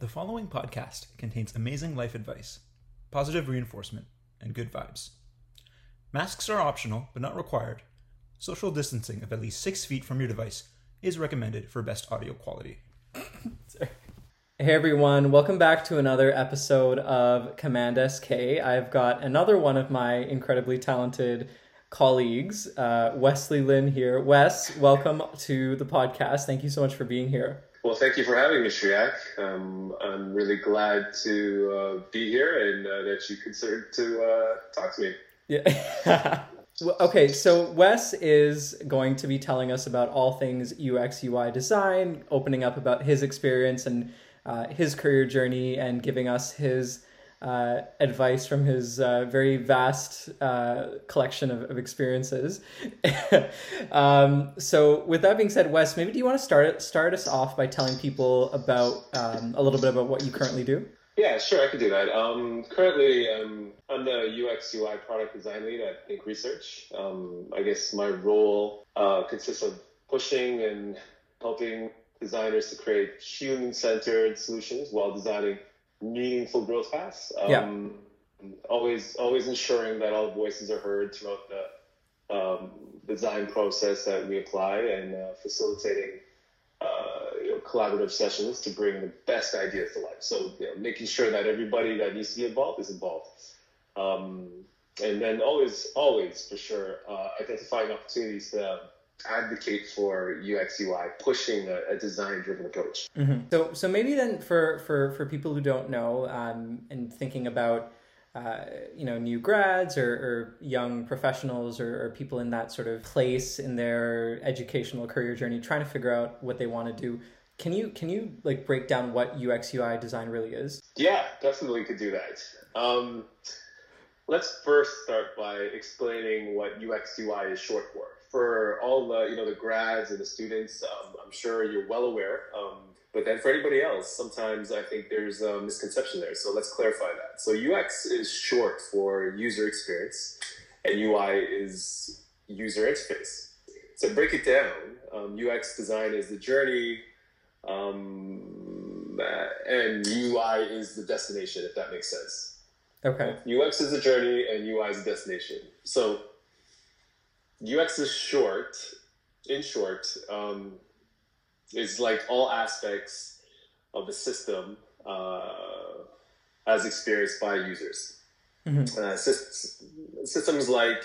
The following podcast contains amazing life advice, positive reinforcement, and good vibes. Masks are optional but not required. Social distancing of at least six feet from your device is recommended for best audio quality. Hey everyone, welcome back to another episode of Command SK. I've got another one of my incredibly talented colleagues, uh, Wesley Lyn here. Wes, welcome to the podcast. Thank you so much for being here. Well, thank you for having me, Shriak. Um, I'm really glad to uh, be here and uh, that you considered to uh, talk to me. Yeah. okay, so Wes is going to be telling us about all things UX UI design, opening up about his experience and uh, his career journey, and giving us his uh, advice from his uh, very vast uh, collection of, of experiences. um, so, with that being said, Wes, maybe do you want to start start us off by telling people about um, a little bit about what you currently do? Yeah, sure, I can do that. Um, currently, um, I'm the UX UI product design lead at Think Research. Um, I guess my role uh, consists of pushing and helping designers to create human centered solutions while designing meaningful growth paths. Um, yeah. Always, always ensuring that all voices are heard throughout the um, design process that we apply and uh, facilitating uh, you know, collaborative sessions to bring the best ideas to life. So, you know, making sure that everybody that needs to be involved is involved. Um, and then always, always for sure, uh, identifying opportunities to advocate for UX UI, pushing a, a design driven approach. Mm-hmm. So, so maybe then for, for, for people who don't know um, and thinking about uh, you know new grads or, or young professionals or, or, people in that sort of place in their educational career journey trying to figure out what they want to do can you can you like break down what ux ui design really is yeah definitely could do that um, let's first start by explaining what ux ui is short for for all the you know the grads and the students, um, I'm sure you're well aware. Um, but then for anybody else, sometimes I think there's a misconception there. So let's clarify that. So UX is short for user experience, and UI is user interface. So break it down. Um, UX design is the journey, um, and UI is the destination. If that makes sense. Okay. UX is the journey, and UI is the destination. So UX is short, in short, um, is like all aspects of the system uh, as experienced by users. Mm-hmm. Uh, systems, systems like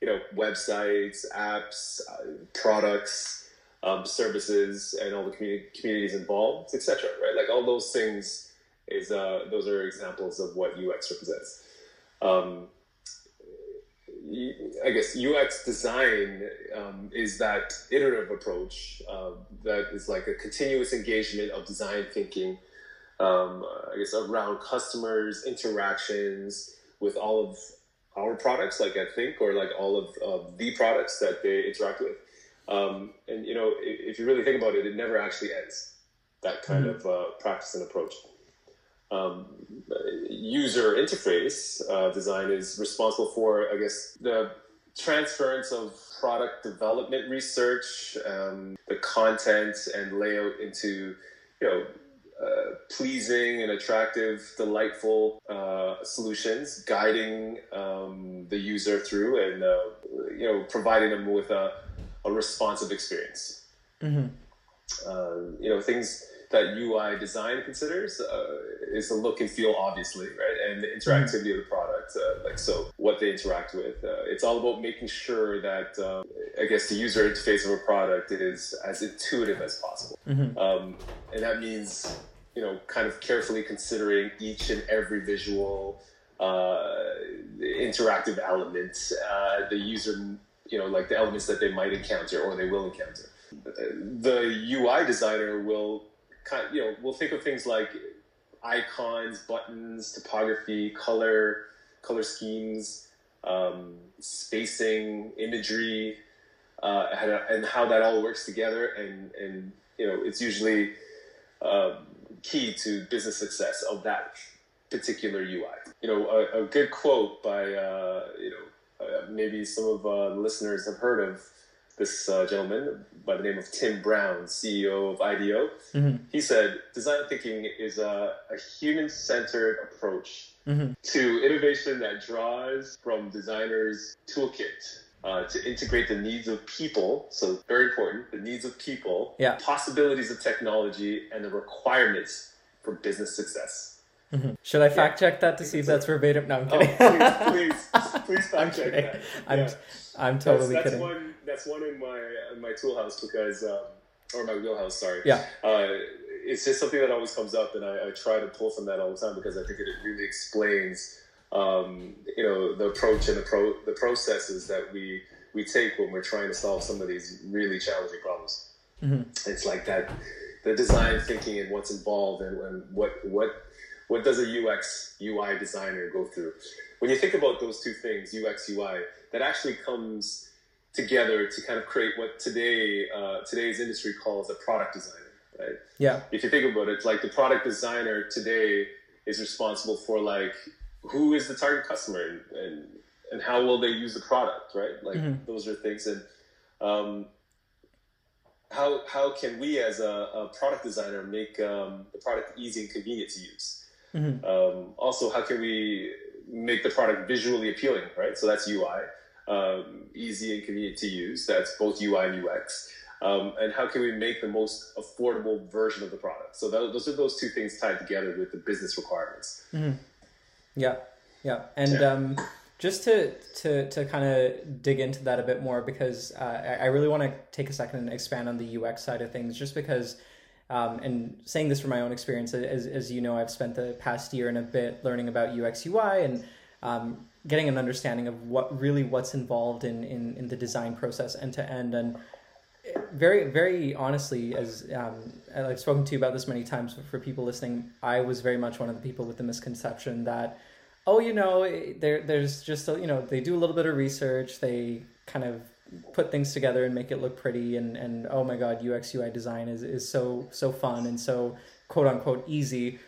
you know websites, apps, uh, products, um, services, and all the community, communities involved, etc. Right, like all those things is uh, those are examples of what UX represents. Um, I guess UX design um, is that iterative approach uh, that is like a continuous engagement of design thinking. Um, I guess around customers' interactions with all of our products, like I think, or like all of, of the products that they interact with. Um, and you know, if, if, you really think about it, it never actually ends. That kind mm-hmm. of uh, practice and approach um, user interface uh, design is responsible for, I guess, the transference of product development research, um, the content and layout into, you know, uh, pleasing and attractive, delightful uh, solutions, guiding um, the user through and uh, you know providing them with a, a responsive experience. Mm-hmm. Uh, you know things that UI design considers uh, is the look and feel, obviously, right, and the interactivity mm-hmm. of the product. Uh, like so, what they interact with. Uh, it's all about making sure that um, I guess the user interface of a product is as intuitive as possible, mm-hmm. um, and that means you know kind of carefully considering each and every visual uh, interactive element, uh, the user, you know, like the elements that they might encounter or they will encounter. The UI designer will kind of, you know, we'll think of things like icons, buttons, typography, color, color schemes, um, spacing, imagery, uh, and how that all works together. And, and you know, it's usually uh, key to business success of that particular UI. You know, a, a good quote by, uh, you know, uh, maybe some of uh, the listeners have heard of this uh, gentleman by the name of Tim Brown, CEO of IDEO. Mm-hmm. He said, design thinking is a, a human centered approach Mm-hmm. to innovation that draws from designers' toolkit. Uh, to integrate the needs of people, so very important, the needs of people, Yeah. possibilities of technology, and the requirements for business success. Should I fact check that to see if that's verbatim? No, I'm Oh, kidding. please, please, please I'm fact check kidding. that. I'm, Yeah. I'm That's, totally that's kidding. one. That's one in my in my toolhouse because, um, or my wheelhouse. Sorry. Yeah. Uh, it's just something that always comes up, and I, I try to pull from that all the time because I think it really explains, um, you know, the approach and the pro the processes that we we take when we're trying to solve some of these really challenging problems. Mm-hmm. It's like that, the design thinking and what's involved, and, and what what what does a UX UI designer go through? When you think about those two things, UX UI, that actually comes together to kind of create what today uh, today's industry calls a product designer, right? Yeah. If you think about it, it's like the product designer today is responsible for like who is the target customer and and, and how will they use the product, right? Like Mhm. those are things and um, how how can we as a, a product designer make um, the product easy and convenient to use? Mhm. Um, also, how can we make the product visually appealing, right? So that's UI, um, easy and convenient to use. That's both UI and UX. Um, and how can we make the most affordable version of the product? So tho- those are those two things tied together with the business requirements. Yeah, yeah, and Yeah. um, just to to to kind of dig into that a bit more because uh, I I really want to take a second and expand on the UX side of things, just because. Um, and saying this from my own experience, as, as you know, I've spent the past year and a bit learning about UX UI and um, getting an understanding of what really what's involved in, in, in the design process end to end. And very, very honestly, as um, I've spoken to you about this many times for people listening, I was very much one of the people with the misconception that, oh, you know, there, there's just, a, you know, they do a little bit of research, they kind of put things together and make it look pretty, and, and oh my God, UX UI design is, is so, so fun and so quote unquote easy.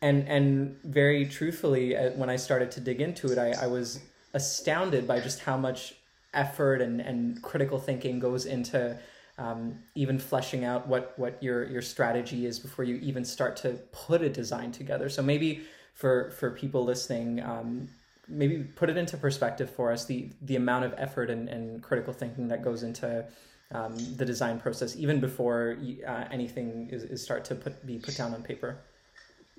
And, and very truthfully, uh, when I started to dig into it, I, I was astounded by just how much effort and, and critical thinking goes into um, even fleshing out what, what your, your strategy is before you even start to put a design together. So maybe for, for people listening, um, maybe put it into perspective for us, the, the amount of effort and, and critical thinking that goes into um, the design process, even before uh, anything is, is start to put, be put down on paper.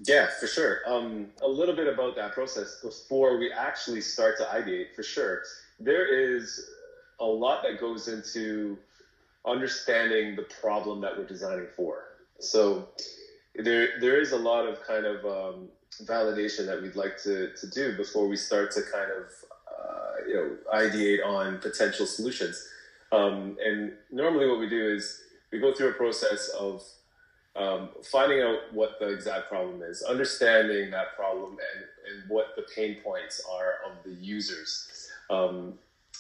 Yeah, for sure. Um, a little bit about that process before we actually start to ideate, for sure. There is a lot that goes into understanding the problem that we're designing for. So there, there is a lot of kind of um, validation that we'd like to, to do before we start to kind of, uh, you know, ideate on potential solutions. Um, and normally what we do is we go through a process of um, finding out what the exact problem is, understanding that problem and, and what the pain points are of the users, um,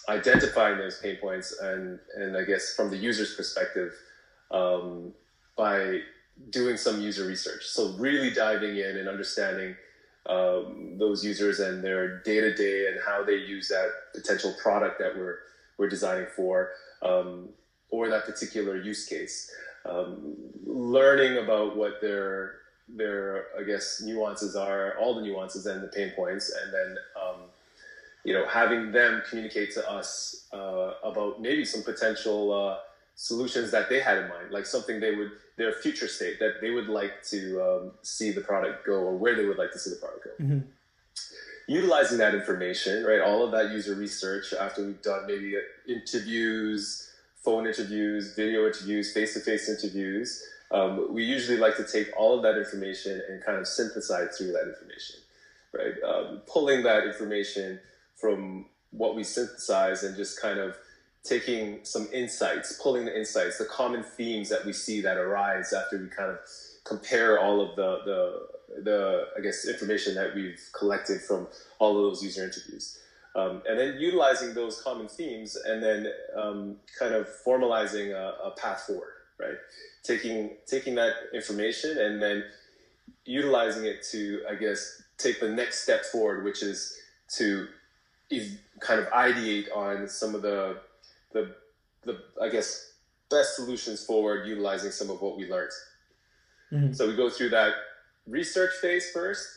identifying those pain points, and, and I guess from the user's perspective, um, by doing some user research. So, really diving in and understanding um, those users and their day to day and how they use that potential product that we're, we're designing for, um, or that particular use case um, learning about what their their I guess nuances are, all the nuances and the pain points, and then um, you know having them communicate to us uh, about maybe some potential uh, solutions that they had in mind, like something they would their future state that they would like to um, see the product go, or where they would like to see the product go. Mm-hmm. Utilizing that information, right? All of that user research after we've done maybe interviews phone interviews, video interviews, face to face interviews. Um, we usually like to take all of that information and kind of synthesize through that information, right? Um, pulling that information from what we synthesize and just kind of taking some insights, pulling the insights, the common themes that we see that arise after we kind of compare all of the, the, the I guess, information that we've collected from all of those user interviews. Um, and then utilizing those common themes and then um, kind of formalizing a, a, path forward, right? Taking taking that information and then utilizing it to, I guess, take the next step forward, which is to kind of ideate on some of the the the I guess best solutions forward utilizing some of what we learned. Mm-hmm. So we go through that research phase first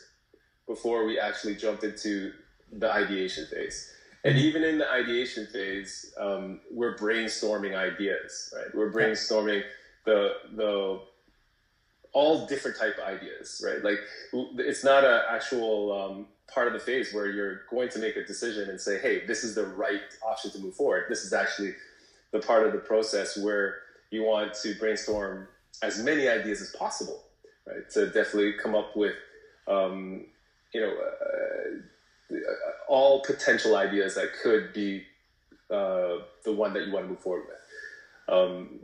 before we actually jump into the ideation phase. And mm-hmm. even in the ideation phase, um, we're brainstorming ideas, right? We're brainstorming the the all different type of ideas, right? Like it's not an actual um, part of the phase where you're going to make a decision and say, hey, this is the right option to move forward. This is actually the part of the process where you want to brainstorm as many ideas as possible, right? To definitely come up with, um, you know, uh, all potential ideas that could be uh, the one that you want to move forward with. Um,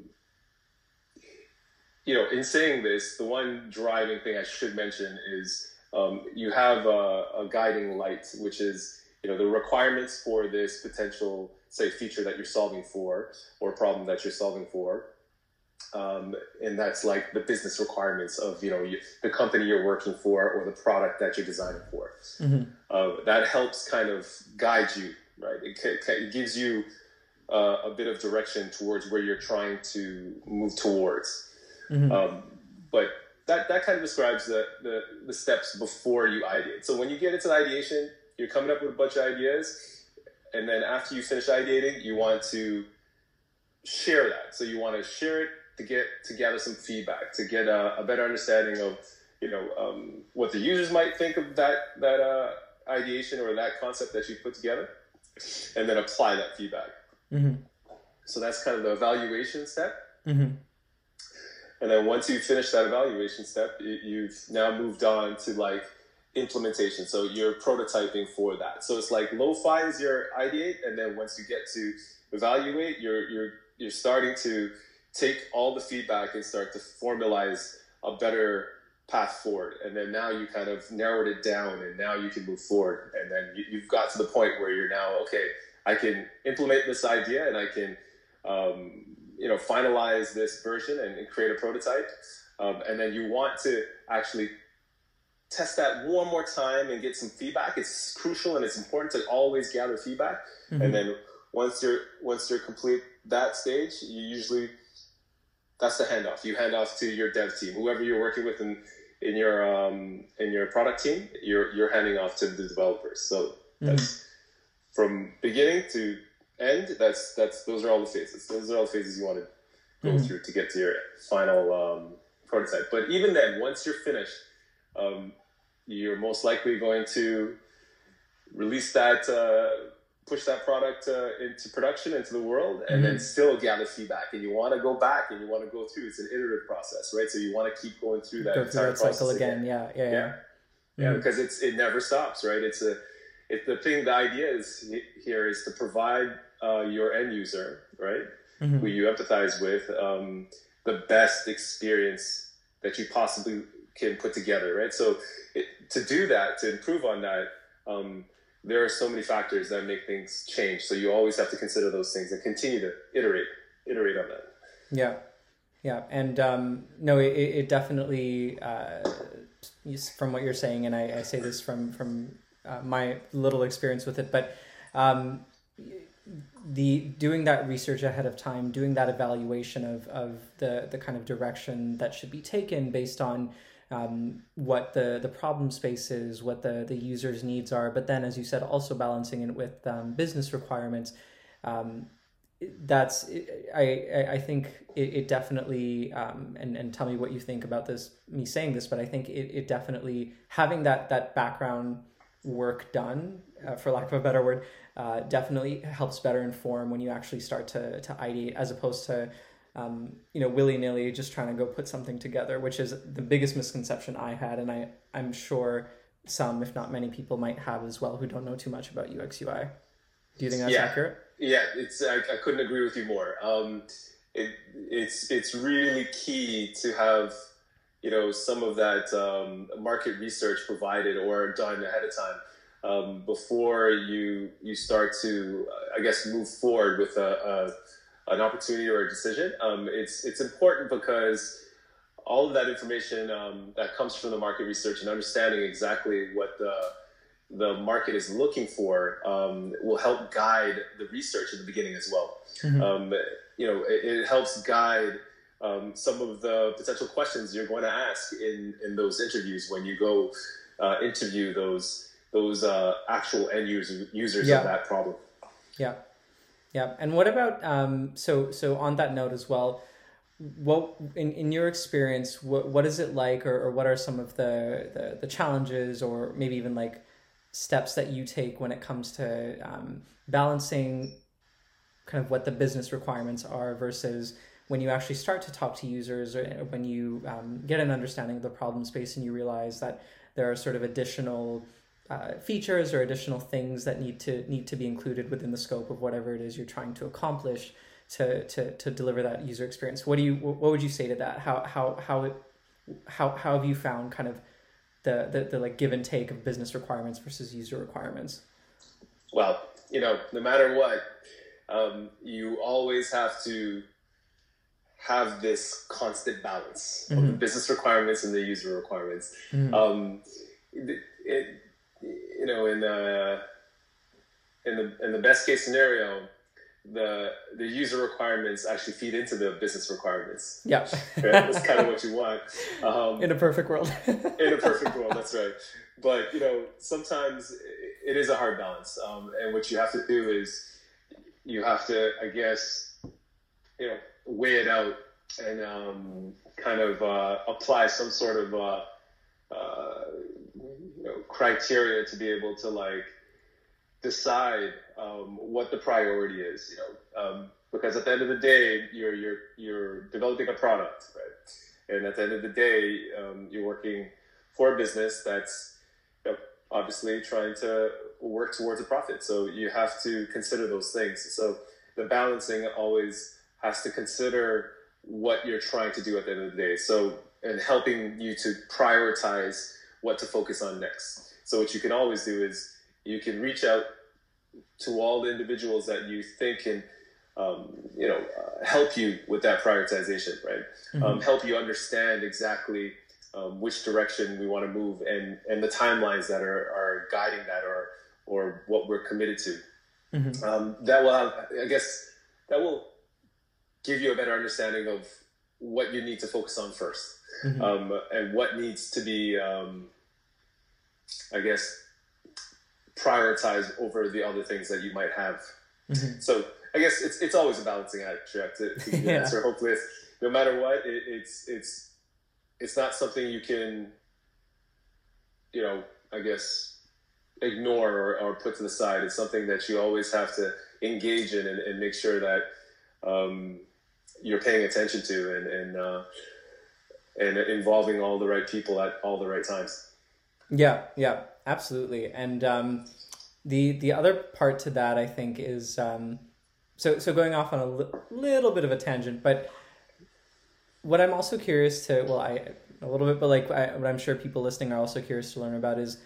you know, in saying this, the one driving thing I should mention is um, you have a, a, guiding light, which is you know the requirements for this potential, say, feature that you're solving for or problem that you're solving for. Um, and that's like the business requirements of you know you, the company you're working for or the product that you're designing for. Mm-hmm. Uh, that helps kind of guide you, right? It, it gives you uh, a bit of direction towards where you're trying to move towards. Mm-hmm. Um, but that, that kind of describes the, the, the steps before you ideate. So when you get into ideation, you're coming up with a bunch of ideas, and then after you finish ideating, you want to share that. So you want to share it to get to gather some feedback, to get a, a better understanding of you know um, what the users might think of that that uh, ideation or that concept that you put together, and then apply that feedback. Mm-hmm. So that's kind of the evaluation step. Mm-hmm. And then once you finish that evaluation step, you've now moved on to like implementation. So you're prototyping for that. So it's like lo-fi is your ideate, and then once you get to evaluate, you're you're you're starting to take all the feedback and start to formalize a better path forward. And then now you kind of narrowed it down, and now you can move forward. And then you, you've got to the point where you're now okay. I can implement this idea, and I can um, you know finalize this version and, and create a prototype um, and then you want to actually test that one more time and get some feedback it's crucial and it's important to always gather feedback mm-hmm. and then once you're once you're complete that stage you usually that's the handoff you hand off to your dev team whoever you're working with in in your um, in your product team you're you're handing off to the developers so mm-hmm. that's from beginning to end, that's that's those are all the phases. Those are all the phases you want to go mm-hmm. through to get to your final um, prototype. But even then, once you're finished, um, you're most likely going to release that, uh, push that product uh, into production, into the world, and mm-hmm. then still gather feedback. And you want to go back and you want to go through. It's an iterative process, right? So you want to keep going through that go through that cycle again. again. Yeah, yeah, yeah. Yeah, mm-hmm. yeah because it's it never stops, right? It's a it, the thing. The idea is here is to provide uh, your end user, right, mm-hmm. who you empathize with, um, the best experience that you possibly can put together, right? So it, to do that, to improve on that, um, there are so many factors that make things change. So you always have to consider those things and continue to iterate, iterate on that. Yeah, yeah, and um, no, it, it definitely uh, from what you're saying, and I, I say this from from uh, my little experience with it, but um, the doing that research ahead of time, doing that evaluation of, of the, the kind of direction that should be taken based on um, what the, the problem space is, what the, the user's needs are, but then, as you said, also balancing it with um, business requirements. Um, that's I I think it, it definitely um, and and tell me what you think about this me saying this, but I think it, it definitely having that that background work done, uh, for lack of a better word, uh, definitely helps better inform when you actually start to to ideate as opposed to um, you know willy nilly just trying to go put something together, which is the biggest misconception I had, and I I'm sure some, if not many people, might have as well who don't know too much about UX UI. Do you think that's yeah. accurate? Yeah, it's I, I couldn't agree with you more. Um, it, it's it's really key to have you know some of that um, market research provided or done ahead of time um, before you you start to I guess move forward with a, a an opportunity or a decision. Um, it's it's important because all of that information um, that comes from the market research and understanding exactly what the the market is looking for um, will help guide the research in the beginning as well. Mm-hmm. Um, you know, it, it helps guide um, some of the potential questions you're going to ask in, in those interviews when you go uh, interview those those uh, actual end user, users yeah. of that problem. Yeah, yeah. And what about um, so so on that note as well? What in, in your experience, what what is it like, or, or what are some of the, the the challenges, or maybe even like steps that you take when it comes to um, balancing kind of what the business requirements are versus when you actually start to talk to users or when you um, get an understanding of the problem space and you realize that there are sort of additional uh, features or additional things that need to need to be included within the scope of whatever it is you're trying to accomplish to to, to deliver that user experience what do you what would you say to that how how how it how, how have you found kind of the, the, the like give and take of business requirements versus user requirements? Well, you know, no matter what, um, you always have to have this constant balance mm-hmm. of the mm-hmm. business requirements and the user requirements. Mm-hmm. Um, it, it, you know, in the in the in the best case scenario, the the user requirements actually feed into the business requirements. Yeah, right? that's kind of what you want. Um, in a perfect world. in a perfect world, that's right. But you know, sometimes it is a hard balance, um, and what you have to do is you have to, I guess, you know, weigh it out and um, kind of uh, apply some sort of uh, uh, you know, criteria to be able to like decide um, what the priority is. You know, um, because at the end of the day, you're you're you're developing a product, right? And at the end of the day, um, you're working for a business that's you know, obviously trying to work towards a profit. So you have to consider those things. So the balancing always has to consider what you're trying to do at the end of the day. So and helping you to prioritize what to focus on next. So what you can always do is you can reach out to all the individuals that you think can, um, you know, uh, help you with that prioritization, right? Mm-hmm. Um, help you understand exactly um, which direction we want to move and and the timelines that are, are guiding that or or what we're committed to. Mm-hmm. Um, that will have, I guess, that will give you a better understanding of what you need to focus on 1st mm-hmm. Um, and what needs to be, um, I guess, prioritized over the other things that you might have. Mm-hmm. So I guess it's it's always a balancing act. To, to yeah. answer. Hopefully, no matter what, it, it's it's it's not something you can, you know, I guess ignore or, or put to the side. It's something that you always have to engage in and, and make sure that um, you're paying attention to and and uh, and involving all the right people at all the right times. Yeah, yeah, absolutely. And um, the the other part to that, I think, is um, so so going off on a li- little bit of a tangent, but what I'm also curious to well, I a little bit, but like I, what I'm sure people listening are also curious to learn about is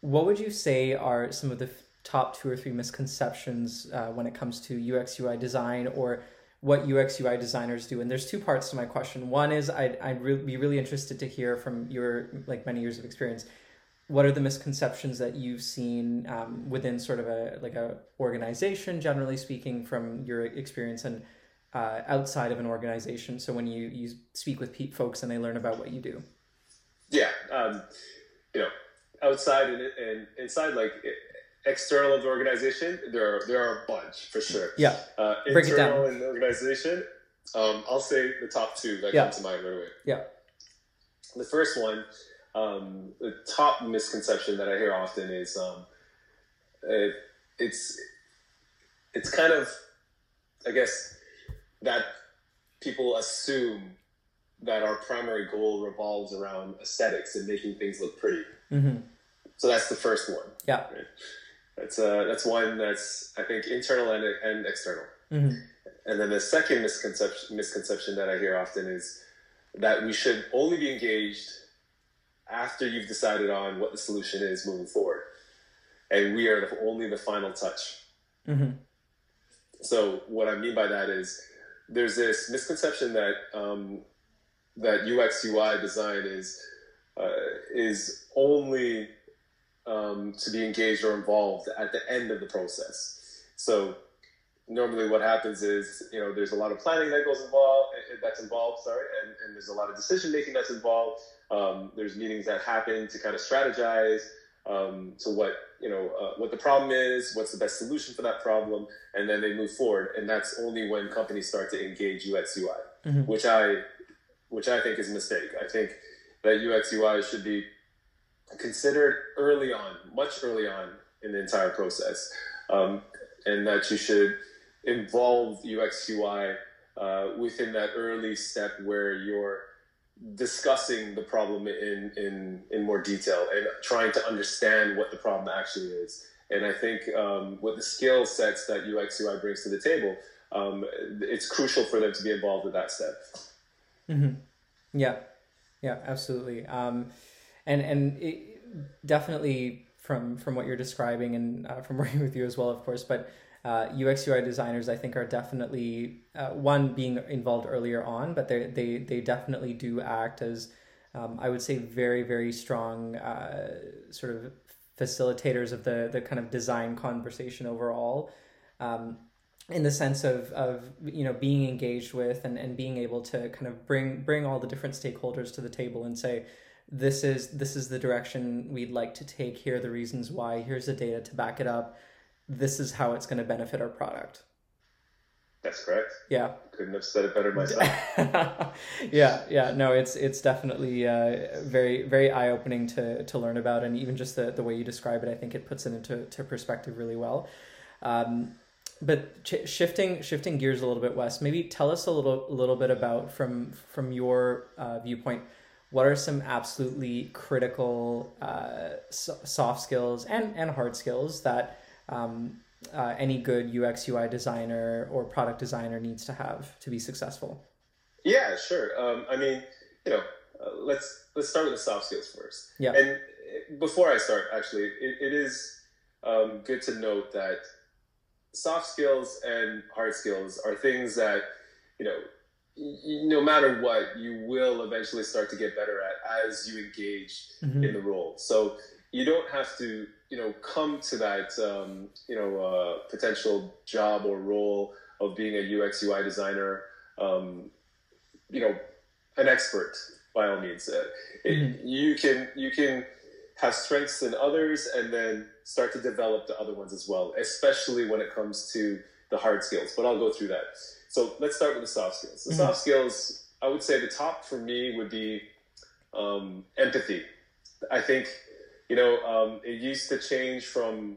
what would you say are some of the top two or three misconceptions uh, when it comes to UX UI design or what UX UI designers do. And there's two parts to my question. One is I'd, I'd re- be really interested to hear from your like many years of experience what are the misconceptions that you've seen um, within sort of a like a organization generally speaking from your experience and uh, outside of an organization so when you you speak with folks and they learn about what you do yeah um, you know outside and, and inside like external of the organization there are there are a bunch for sure yeah uh, Break internal in the organization um, i'll say the top two that yeah. come to mind right away yeah the first one um, the top misconception that I hear often is um, it, it's it's kind of I guess that people assume that our primary goal revolves around aesthetics and making things look pretty. Mm-hmm. So that's the first one. Yeah, right? That's uh, that's one that's I think internal and, and external. Mm-hmm. And then the second misconception misconception that I hear often is that we should only be engaged after you've decided on what the solution is moving forward. And we are the, only the final touch. Mm-hmm. So what I mean by that is there's this misconception that um, that UX UI design is uh, is only um, to be engaged or involved at the end of the process. So normally what happens is you know there's a lot of planning that goes involved eh, eh, that's involved sorry and, and there's a lot of decision making that's involved um, there's meetings that happen to kind of strategize um, to what you know uh, what the problem is what's the best solution for that problem and then they move forward and that's only when companies start to engage ux ui mm-hmm. which i which i think is a mistake i think that ux ui should be considered early on much early on in the entire process um, and that you should involve UX UI uh, within that early step where you're discussing the problem in, in, in more detail and trying to understand what the problem actually is. And I think um, with the skill sets that UX UI brings to the table, um, it's crucial for them to be involved with that step. Mm-hmm. Yeah, yeah, absolutely. Um, and and it, definitely from from what you're describing and uh, from working with you as well, of course, but uh, UX UI designers I think are definitely uh, one being involved earlier on, but they they they definitely do act as um, I would say very very strong uh, sort of facilitators of the the kind of design conversation overall. Um, in the sense of, of you know being engaged with and, and being able to kind of bring bring all the different stakeholders to the table and say this is this is the direction we'd like to take here are the reasons why here's the data to back it up this is how it's going to benefit our product. That's correct. Yeah. Couldn't have said it better myself. yeah, yeah. No, it's it's definitely uh, very very eye opening to to learn about, and even just the the way you describe it, I think it puts it into to perspective really well. Um, but ch- shifting shifting gears a little bit, Wes, maybe tell us a little little bit about from from your uh, viewpoint. What are some absolutely critical uh, so- soft skills and and hard skills that um, uh, any good UX UI designer or product designer needs to have to be successful? Yeah, sure. Um, I mean, you know, uh, let's let's start with the soft skills first. Yeah. And uh, before I start, actually, it, it is um, good to note that soft skills and hard skills are things that you know no matter what, you will eventually start to get better at as you engage mm-hmm. in the role. So you don't have to you know come to that um, you know uh, potential job or role of being a UX UI designer um, you know an expert by all means uh, mm-hmm. you can you can have strengths in others and then start to develop the other ones as well especially when it comes to the hard skills but I'll go through that so let's start with the soft skills the mm-hmm. soft skills I would say the top for me would be um, empathy I think you know, um, it used to change from,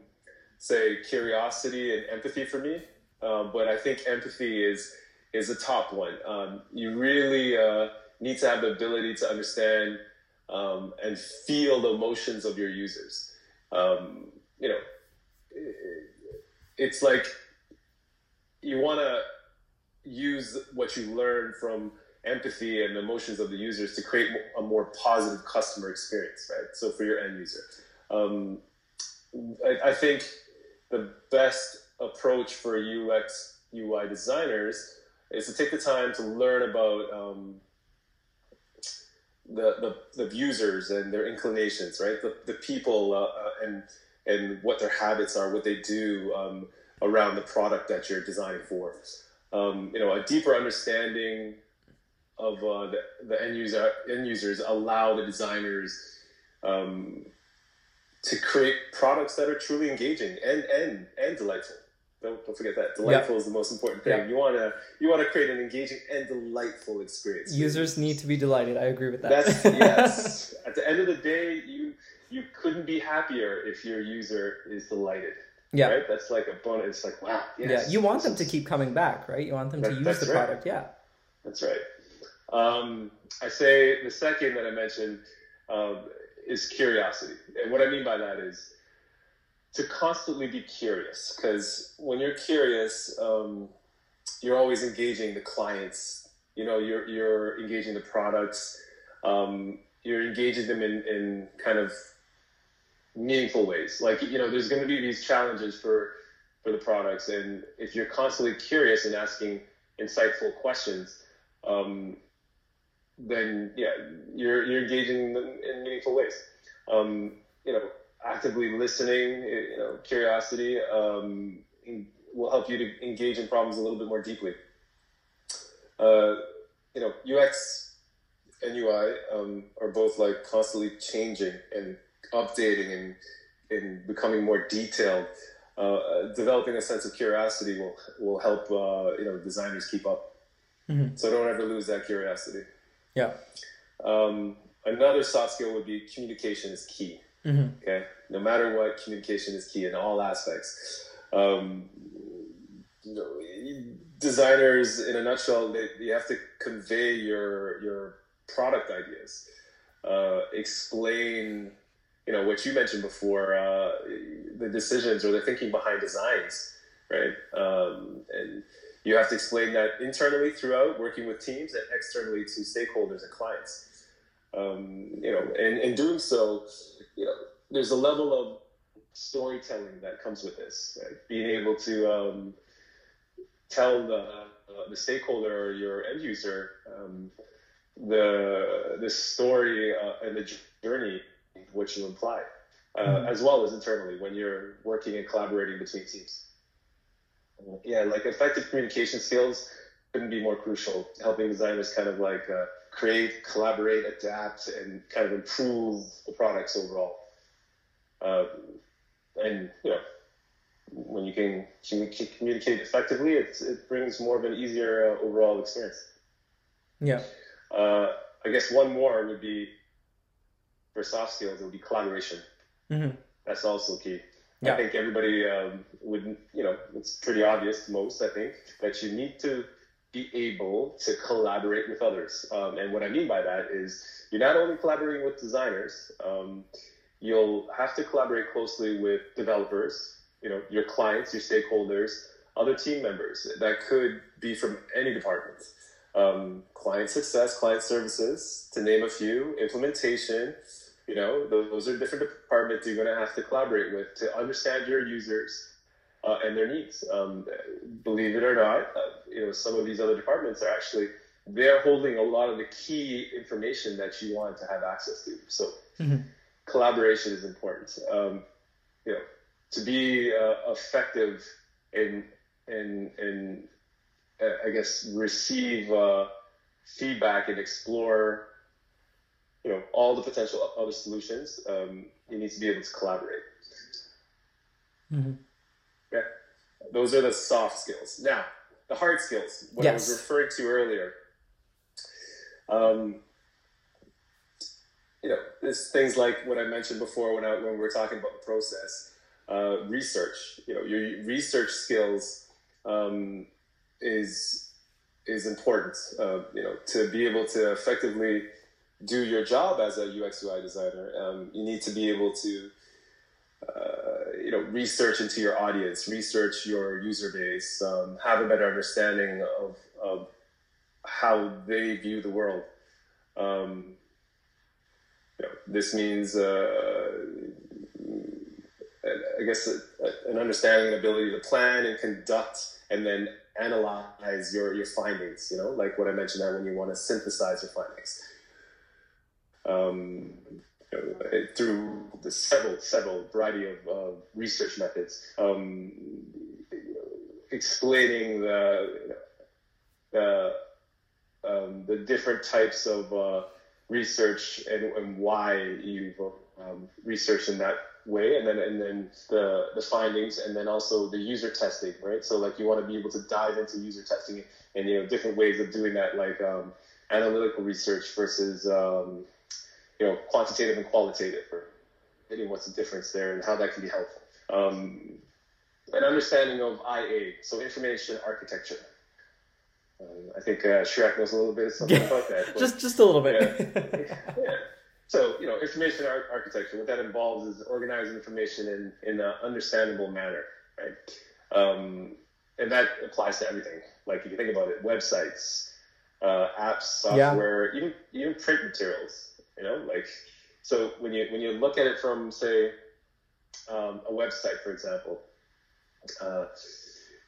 say, curiosity and empathy for me, um, but I think empathy is is a top one. Um, you really uh, need to have the ability to understand um, and feel the emotions of your users. Um, you know, it's like you want to use what you learn from empathy and emotions of the users to create a more positive customer experience, right? So for your end user, um, I, I, think the best approach for UX UI designers is to take the time to learn about um, the, the, the users and their inclinations, right? The, the people uh, uh, and and what their habits are, what they do um, around the product that you're designing for. Um, you know, a deeper understanding of uh, the, the end user end users allow the designers um, to create products that are truly engaging and and and delightful. Don't, don't forget that delightful is the most important thing. You want to you want to create an engaging and delightful experience. Users need to be delighted. I agree with that. That's yes. At the end of the day, you you couldn't be happier if your user is delighted. Yeah, right? that's like a bonus. It's like wow. Yes, yeah, you want them to keep coming back, right? You want them to use the right. product. Yeah, that's right. Um, I say the second that I mentioned um, is curiosity. And what I mean by that is to constantly be curious, because when you're curious, um, you're always engaging the clients. You know, you're you're engaging the products. Um, you're engaging them in, in kind of meaningful ways. Like you know, there's going to be these challenges for for the products, and if you're constantly curious and asking insightful questions, um, then yeah, you're you're engaging in, in meaningful ways. Um, you know, actively listening, you know, curiosity um, will help you to engage in problems a little bit more deeply. Uh, you know, UX and UI um, are both like constantly changing and updating and, and becoming more detailed. Uh, developing a sense of curiosity will will help uh, you know designers keep up. Mm-hmm. So don't ever lose that curiosity. Yeah. Um, another soft skill would be communication is key. Mm-hmm. Okay, no matter what, communication is key in all aspects. Um, you know, designers, in a nutshell, they, you have to convey your your product ideas, uh, explain, you know, what you mentioned before, uh, the decisions or the thinking behind designs, right? Um, and you have to explain that internally throughout, working with teams, and externally to stakeholders and clients. Um, you know, and in doing so, you know, there's a level of storytelling that comes with this, right? Being able to um, tell the, uh, the stakeholder or your end user um, the the story uh, and the journey which you imply, uh, mm-hmm. as well as internally when you're working and collaborating between teams. Yeah, like effective communication skills couldn't be more crucial. Helping designers kind of like uh, create, collaborate, adapt, and kind of improve the products overall. Uh, and you know, when you can communicate effectively, it, it brings more of an easier uh, overall experience. Yeah. Uh, I guess one more would be for soft skills. It would be collaboration. Mm-hmm. That's also key. Yeah. I think everybody um, would, you know, it's pretty obvious to most. I think that you need to be able to collaborate with others. Um, and what I mean by that is you're not only collaborating with designers. Um, you'll have to collaborate closely with developers, you know, your clients, your stakeholders, other team members. That could be from any department um, client success, client services, to name a few, implementation. You know, those are different departments you're going to have to collaborate with to understand your users uh, and their needs. Um, believe it or not, uh, you know, some of these other departments are actually they're holding a lot of the key information that you want to have access to. So, mm-hmm. collaboration is important. Um, you know, to be uh, effective in in in uh, I guess, receive uh, feedback and explore, you know, all the potential other solutions, um, you need to be able to collaborate. Mm-hmm. Yeah, those are the soft skills. Now, the hard skills, what yes. I was referring to earlier. Um, you know, there's things like what I mentioned before when I, when we were talking about the process. Uh, research, you know, your research skills um, is is important. Uh, you know, to be able to effectively do your job as a UX UI designer, um, you need to be able to uh, you know research into your audience, research your user base, um, have a better understanding of, of how they view the world. Um, you know, this means, uh, I guess, a, an understanding and ability to plan and conduct, and then analyze your, your findings, you know, like what I mentioned that when you want to synthesize your findings. Um, through the several, several variety of uh, research methods, um, explaining the, the, um, the different types of uh, research and, and why you've um, researched in that way and then and then the the findings and then also the user testing right? So like you want to be able to dive into user testing and you know different ways of doing that like um, analytical research versus um, you know quantitative and qualitative or getting what's the difference there and how that can be helpful um, an understanding of IA so information architecture um, I think uh, Shrek knows a little bit of something about that. just just a little bit. yeah. yeah. So, you know, information architecture, what that involves is organizing information in, in an understandable manner, right? Um, and that applies to everything. Like if you think about it, websites, uh, apps, software, yeah. even even print materials. You know, like so when you when you look at it from say um, a website, for example, uh,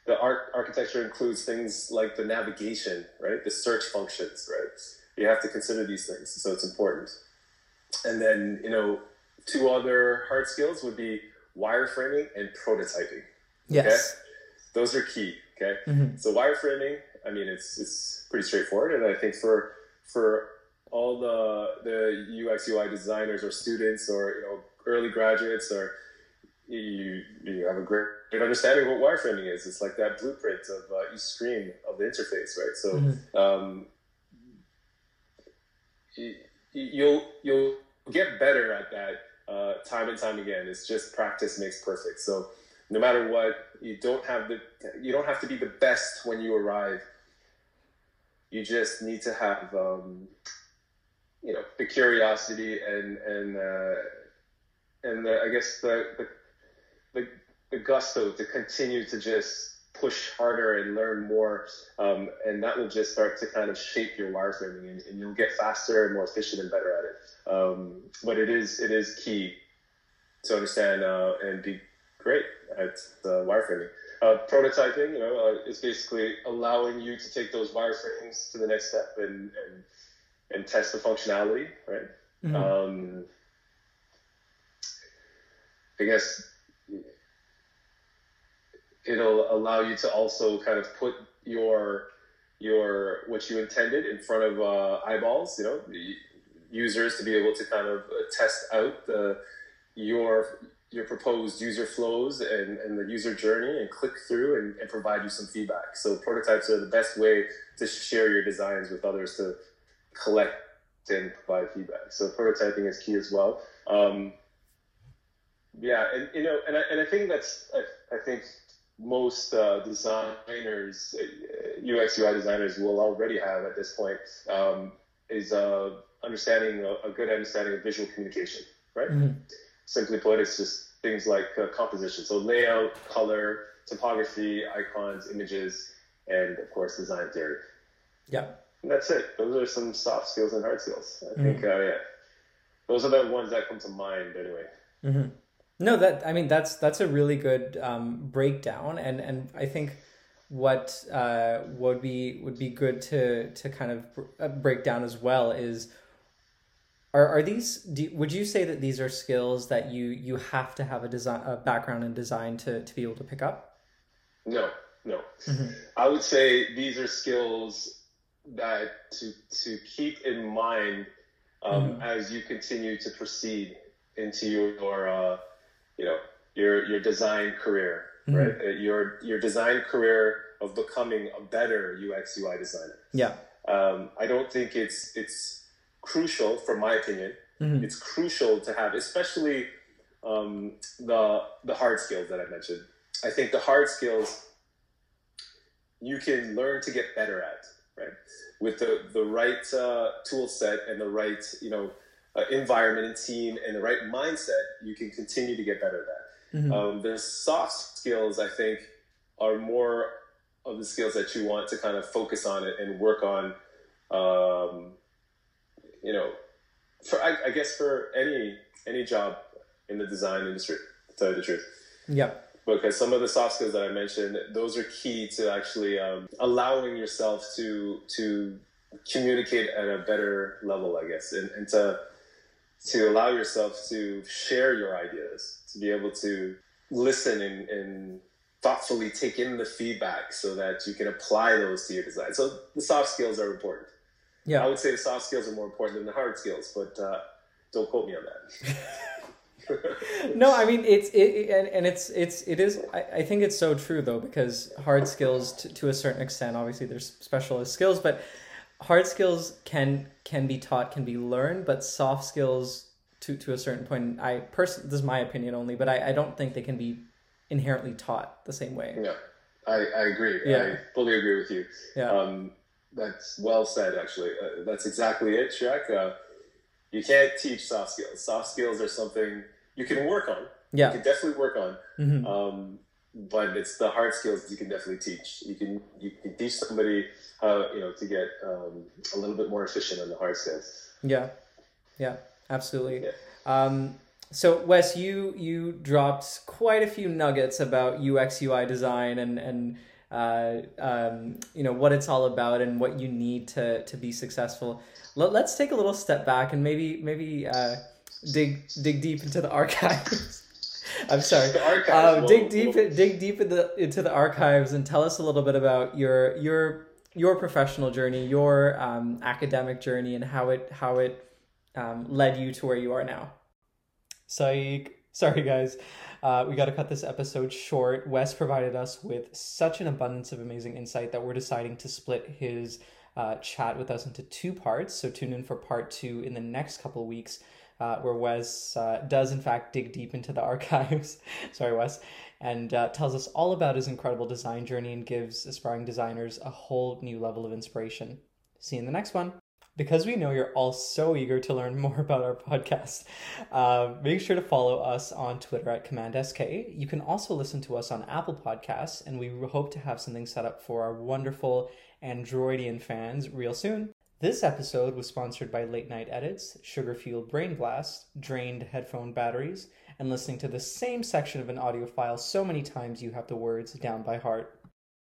the art architecture includes things like the navigation, right? The search functions, right? You have to consider these things, so it's important and then you know two other hard skills would be wireframing and prototyping. Yes. Okay? Those are key. Okay. Mhm. So wireframing, I mean, it's it's pretty straightforward, and I think for for all the the UX UI designers or students or you know early graduates or you you have a great, great understanding of what wireframing is. It's like that blueprint of uh, each screen of the interface, right? So Mhm. um, you, you'll you'll get better at that uh, time and time again. It's just practice makes perfect. So no matter what, you don't have the you don't have to be the best when you arrive. You just need to have um, you know the curiosity and and uh, and the, I guess the, the the the gusto to continue to just push harder and learn more, um, and that will just start to kind of shape your wireframing, and, and you'll get faster and more efficient and better at it. Um, but it is it is key to understand uh, and be great at uh, wireframing. Uh, prototyping, you know, uh, is basically allowing you to take those wireframes to the next step and and, and test the functionality, right? Mhm. Um, I guess it'll allow you to also kind of put your your what you intended in front of uh, eyeballs. You know, users to be able to kind of uh, test out the your your proposed user flows and, and the user journey and click through and, and provide you some feedback. So prototypes are the best way to share your designs with others to collect and provide feedback. So prototyping is key as well. Um, yeah, and you know, and I, and I think that's I, I think most uh, designers, uh, UX UI designers, will already have at this point um, is uh, understanding a, a good understanding of visual communication, right? Mhm. Simply put, it's just things like uh, composition, so layout, color, typography, icons, images, and of course design theory. Yeah. And that's it. Those are some soft skills and hard skills. I Mhm. think, uh, yeah, those are the ones that come to mind anyway. hmm No, that I mean that's that's a really good um, breakdown, and and I think what uh, would be would be good to to kind of uh, break down as well is are are these do, would you say that these are skills that you you have to have a design a background in design to to be able to pick up? No, no. Mhm. I would say these are skills that to to keep in mind um, Mhm. as you continue to proceed into your, your uh, you know your your design career, Mhm. right? Uh, Your your design career of becoming a better UX UI designer. Yeah. Um, I don't think it's it's crucial, from my opinion, Mhm. it's crucial to have, especially um, the the hard skills that I mentioned. I think the hard skills you can learn to get better at, right? With the the right uh, tool set and the right you know uh, environment and team and the right mindset, you can continue to get better at that. Mhm. Um, the soft skills, I think, are more of the skills that you want to kind of focus on it and work on. Um, you know, for I, I guess for any any job in the design industry, to tell you the truth, Yeah. Because some of the soft skills that I mentioned, those are key to actually um, allowing yourself to to communicate at a better level, I guess, and, and to to allow yourself to share your ideas, to be able to listen and, and thoughtfully take in the feedback so that you can apply those to your design. So the soft skills are important. Yeah, I would say the soft skills are more important than the hard skills, but uh, don't quote me on that. no, I mean it's it, and, and it's it's it is I, I think it's so true though because hard skills to, to a certain extent obviously there's specialist skills but hard skills can can be taught can be learned but soft skills to to a certain point I person this is my opinion only but I, I don't think they can be inherently taught the same way yeah, I, I agree. Yeah. I fully agree with you. yeah Um, that's well said, actually. Uh, that's exactly it, Shrek. Uh, you can't teach soft skills. Soft skills are something you can work on. Yeah, You can definitely work on. hmm Um, but it's the hard skills you can definitely teach. You can you can teach somebody how you know to get um, a little bit more efficient on the hard skills. Yeah, yeah, absolutely. Yeah. Um, so Wes, you you dropped quite a few nuggets about UX UI design and and uh, um, you know what it's all about and what you need to to be successful. Let, let's take a little step back and maybe maybe uh, dig dig deep into the archives. I'm sorry. The archives, whoa, dig deep dig deep into into the archives and tell us a little bit about your your your professional journey, your um, academic journey, and how it how it um, led you to where you are now. Psych. Sorry, guys. Uh, we got to cut this episode short. Wes provided us with such an abundance of amazing insight that we're deciding to split his uh, chat with us into two parts. So tune in for part two in the next couple of weeks, uh, where Wes uh, does, in fact, dig deep into the archives. Sorry, Wes. And uh, tells us all about his incredible design journey and gives aspiring designers a whole new level of inspiration. See you in the next one. Because we know you're all so eager to learn more about our podcast, uh, make sure to follow us on Twitter at CommandSK. You can also listen to us on Apple Podcasts, and we hope to have something set up for our wonderful Androidian fans real soon. This episode was sponsored by Late Night Edits, Sugar Fueled Brain Blast, Drained Headphone Batteries, and listening to the same section of an audio file so many times you have the words down by heart.